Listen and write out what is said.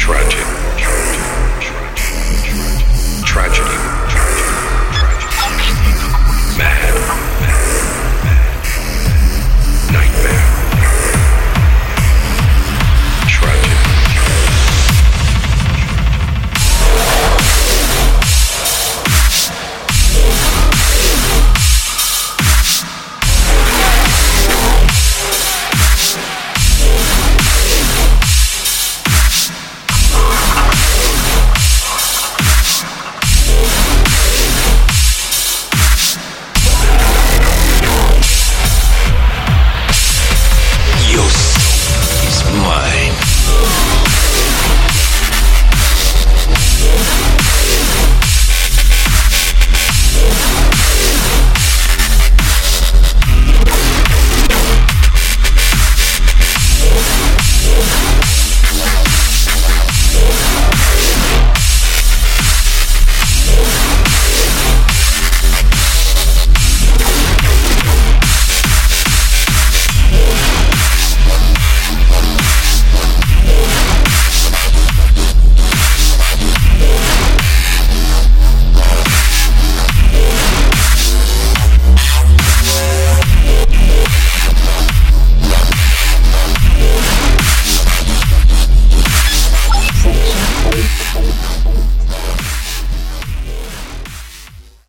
tragic.